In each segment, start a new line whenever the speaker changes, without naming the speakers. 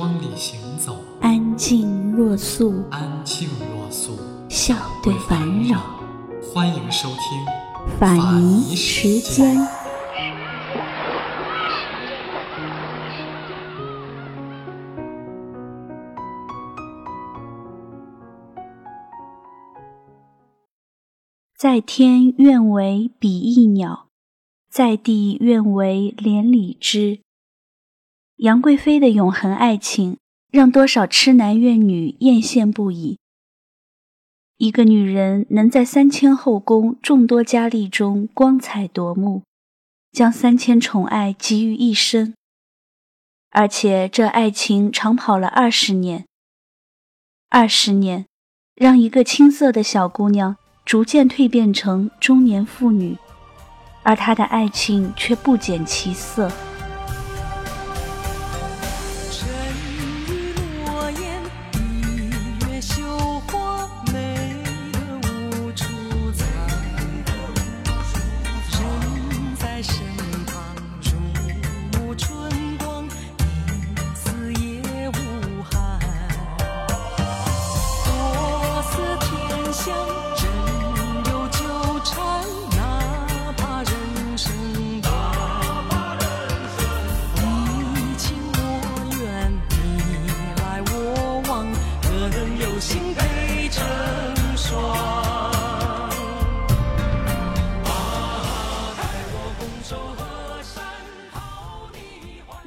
光里行走，
安静若素，
安静若素，
笑对烦扰。
欢迎收听
法仪时间。在天愿为比翼鸟，在地愿为连理枝。杨贵妃的永恒爱情，让多少痴男怨女艳羡不已。一个女人能在三千后宫、众多佳丽中光彩夺目，将三千宠爱集于一身，而且这爱情长跑了二十年。二十年，让一个青涩的小姑娘。逐渐蜕变成中年妇女，而她的爱情却不减其色。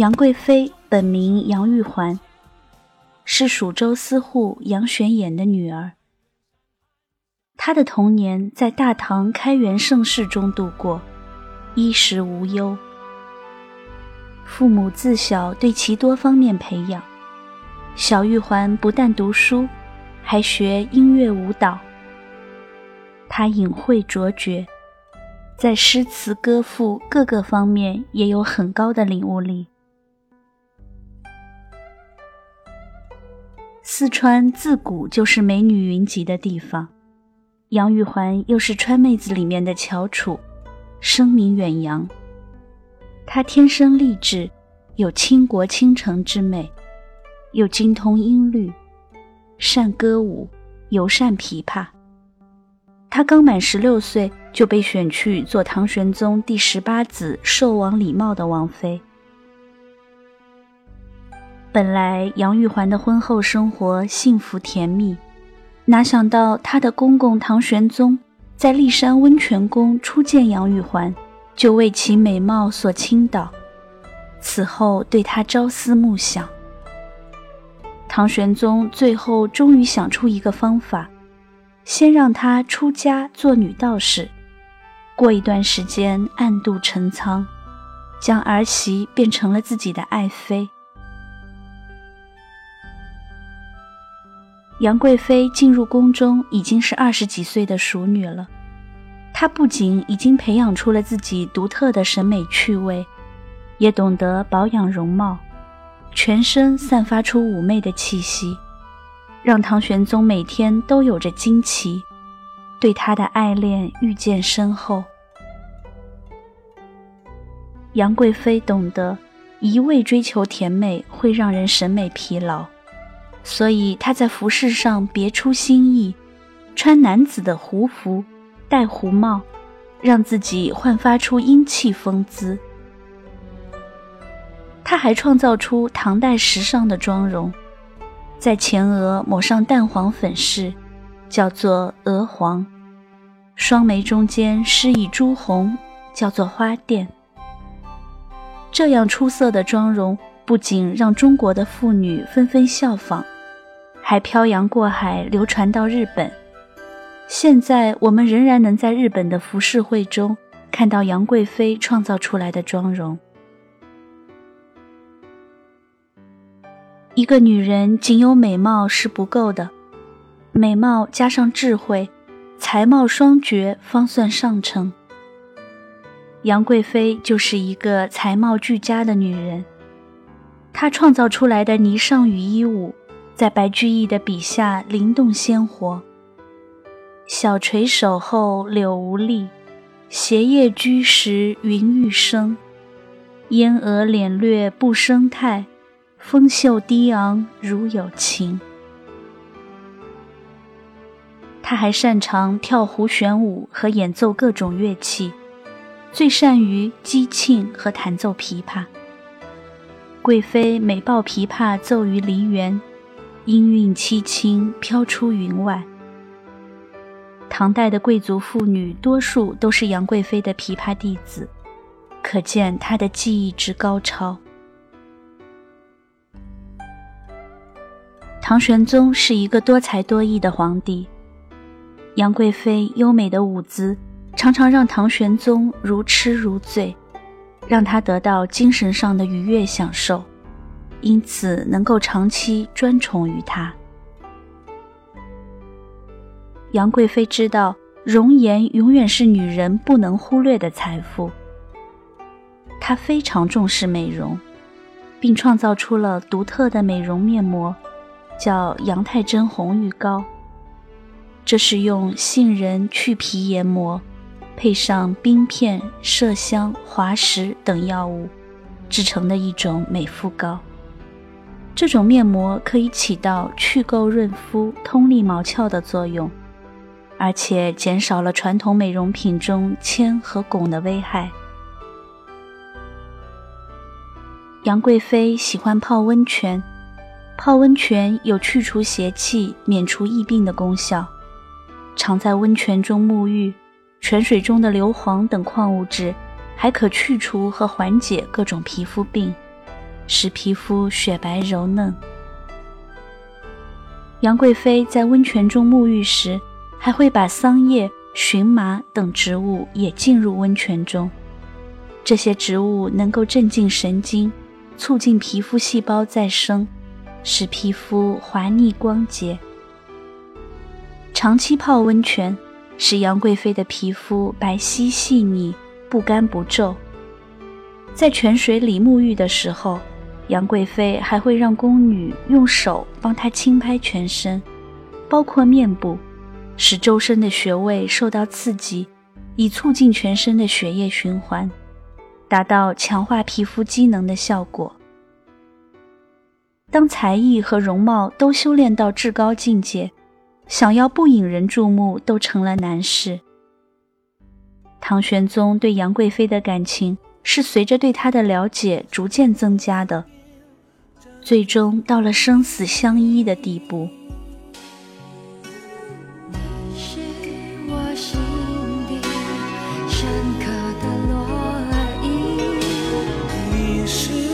杨贵妃本名杨玉环，是蜀州司户杨玄琰的女儿。她的童年在大唐开元盛世中度过，衣食无忧。父母自小对其多方面培养，小玉环不但读书，还学音乐舞蹈。她隐晦卓绝，在诗词歌赋各个方面也有很高的领悟力。四川自古就是美女云集的地方，杨玉环又是川妹子里面的翘楚，声名远扬。她天生丽质，有倾国倾城之美，又精通音律，善歌舞，尤善琵琶。她刚满十六岁就被选去做唐玄宗第十八子寿王李瑁的王妃。本来杨玉环的婚后生活幸福甜蜜，哪想到她的公公唐玄宗在骊山温泉宫初见杨玉环，就为其美貌所倾倒，此后对她朝思暮想。唐玄宗最后终于想出一个方法，先让她出家做女道士，过一段时间暗度陈仓，将儿媳变成了自己的爱妃。杨贵妃进入宫中已经是二十几岁的熟女了，她不仅已经培养出了自己独特的审美趣味，也懂得保养容貌，全身散发出妩媚的气息，让唐玄宗每天都有着惊奇，对她的爱恋愈见深厚。杨贵妃懂得，一味追求甜美会让人审美疲劳。所以她在服饰上别出心意，穿男子的胡服，戴胡帽，让自己焕发出英气风姿。她还创造出唐代时尚的妆容，在前额抹上淡黄粉饰，叫做鹅黄；双眉中间施以朱红，叫做花钿。这样出色的妆容。不仅让中国的妇女纷纷效仿，还漂洋过海流传到日本。现在我们仍然能在日本的浮世绘中看到杨贵妃创造出来的妆容。一个女人仅有美貌是不够的，美貌加上智慧，才貌双绝方算上乘。杨贵妃就是一个才貌俱佳的女人，她创造出来的霓裳羽衣舞，在白居易的笔下灵动鲜活。小垂手后柳无力，斜叶居时云欲生。烟蛾敛略不生态，风袖低昂如有情。他还擅长跳胡旋舞和演奏各种乐器。最善于击磬和弹奏琵琶。贵妃每抱琵琶奏于梨园，音韵凄清，飘出云外。唐代的贵族妇女多数都是杨贵妃的琵琶弟子，可见她的技艺之高超。唐玄宗是一个多才多艺的皇帝，杨贵妃优美的舞姿。常常让唐玄宗如痴如醉，让他得到精神上的愉悦享受，因此能够长期专宠于他。杨贵妃知道，容颜永远是女人不能忽略的财富，她非常重视美容，并创造出了独特的美容面膜，叫杨太真红玉膏。这是用杏仁去皮研磨。配上冰片、麝香、滑石等药物制成的一种美肤膏。这种面膜可以起到去垢润肤、通利毛窍的作用，而且减少了传统美容品中铅和汞的危害。杨贵妃喜欢泡温泉，泡温泉有去除邪气、免除疫病的功效，常在温泉中沐浴。泉水中的硫磺等矿物质，还可去除和缓解各种皮肤病，使皮肤雪白柔嫩。杨贵妃在温泉中沐浴时，还会把桑叶、荨麻等植物也浸入温泉中。这些植物能够镇静神经，促进皮肤细胞再生，使皮肤滑腻光洁。长期泡温泉。使杨贵妃的皮肤白皙细腻、不干不皱。在泉水里沐浴的时候，杨贵妃还会让宫女用手帮她轻拍全身，包括面部，使周身的穴位受到刺激，以促进全身的血液循环，达到强化皮肤机能的效果。当才艺和容貌都修炼到至高境界。想要不引人注目都成了难事。唐玄宗对杨贵妃的感情是随着对她的了解逐渐增加的，最终到了生死相依的地步。虽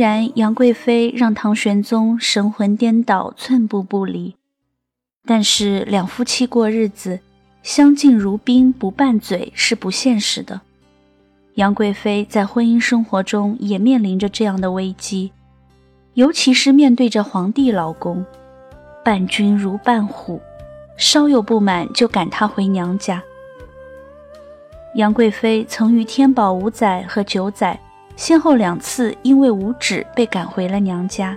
然杨贵妃让唐玄宗神魂颠倒、寸步不离，但是两夫妻过日子，相敬如宾不拌嘴是不现实的。杨贵妃在婚姻生活中也面临着这样的危机，尤其是面对着皇帝老公，伴君如伴虎，稍有不满就赶他回娘家。杨贵妃曾与天宝五载和九载。先后两次因为无旨被赶回了娘家。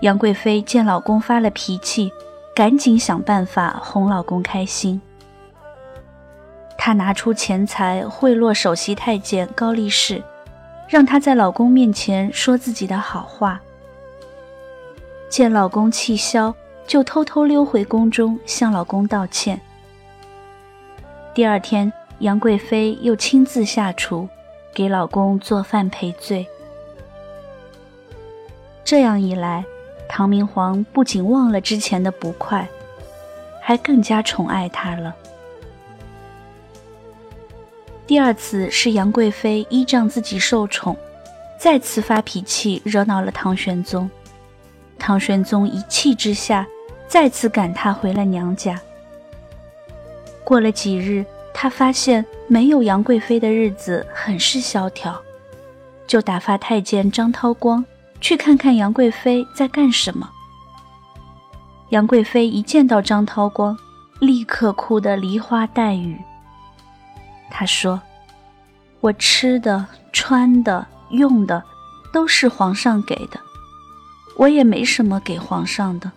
杨贵妃见老公发了脾气，赶紧想办法哄老公开心。她拿出钱财贿赂首席太监高力士，让他在老公面前说自己的好话。见老公气消，就偷偷溜回宫中向老公道歉。第二天，杨贵妃又亲自下厨，给老公做饭赔罪。这样一来，唐明皇不仅忘了之前的不快，还更加宠爱她了。第二次是杨贵妃依仗自己受宠，再次发脾气，惹恼了唐玄宗。唐玄宗一气之下，再次赶她回了娘家。过了几日，他发现没有杨贵妃的日子很是萧条，就打发太监张涛光去看看杨贵妃在干什么。杨贵妃一见到张涛光，立刻哭得梨花带雨。他说：“我吃的、穿的、用的，都是皇上给的，我也没什么给皇上的，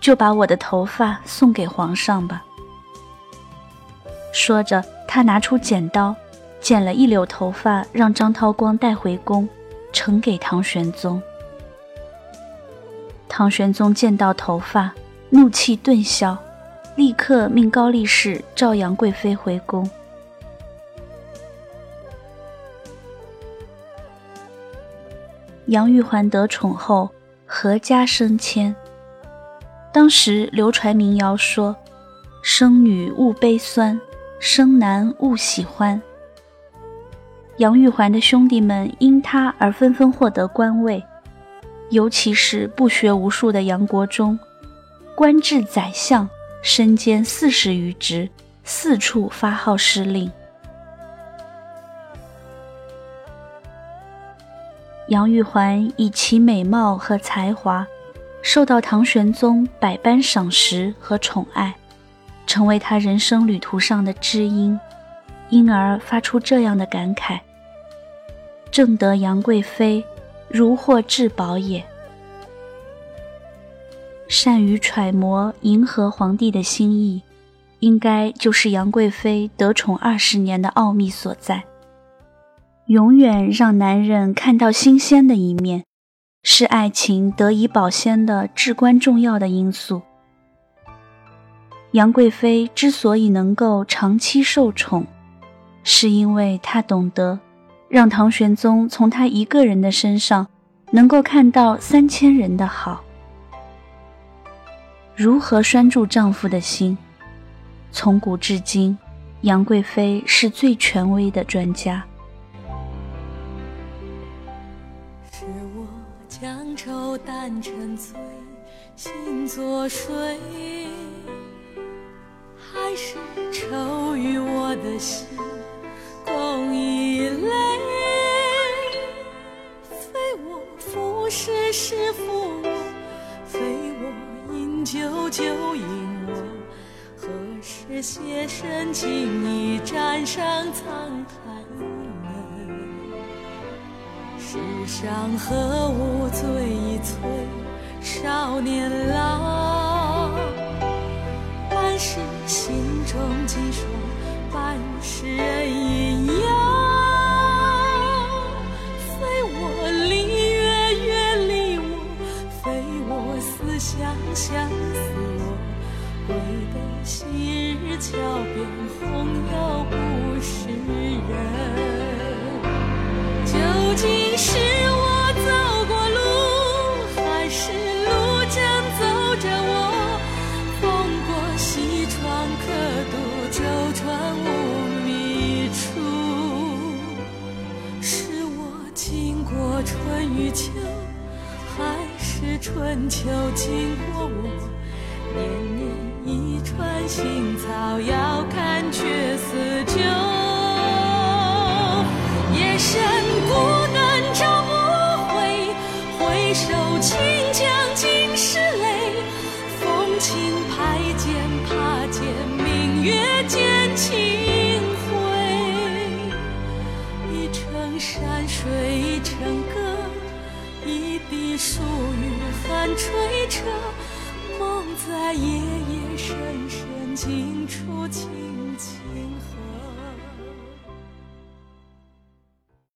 就把我的头发送给皇上吧。”说着，他拿出剪刀，剪了一绺头发，让张涛光带回宫，呈给唐玄宗。唐玄宗见到头发，怒气顿消，立刻命高力士召杨贵妃回宫。杨玉环得宠后，阖家升迁。当时流传民谣说：“生女勿悲酸，生男勿喜欢。”杨玉环的兄弟们因她而纷纷获得官位，尤其是不学无术的杨国忠，官至宰相，身兼四十余职，四处发号施令。杨玉环以其美貌和才华，受到唐玄宗百般赏识和宠爱，成为他人生旅途上的知音，因而发出这样的感慨：“正得杨贵妃，如获至宝也。”善于揣摩迎合皇帝的心意，应该就是杨贵妃得宠二十年的奥秘所在。永远让男人看到新鲜的一面，是爱情得以保鲜的至关重要的因素。杨贵妃之所以能够长期受宠，是因为她懂得让唐玄宗从她一个人的身上能够看到三千人的好。如何拴住丈夫的心？从古至今，杨贵妃是最权威的专家。
是我将愁淡成醉，心作水，心共一泪。非我负是是负我，非我饮酒酒饮我，何时携身情意沾上沧海？世上何物最催少年郎？半是心中几双，半世人阴阳。非我离月远离我，非我思乡相思我。归得昔日桥边，红药不是人。究竟是春秋经过我？年年一串新草，遥看却似旧。夜深孤单，找不回，回首夜夜深深，尽处情。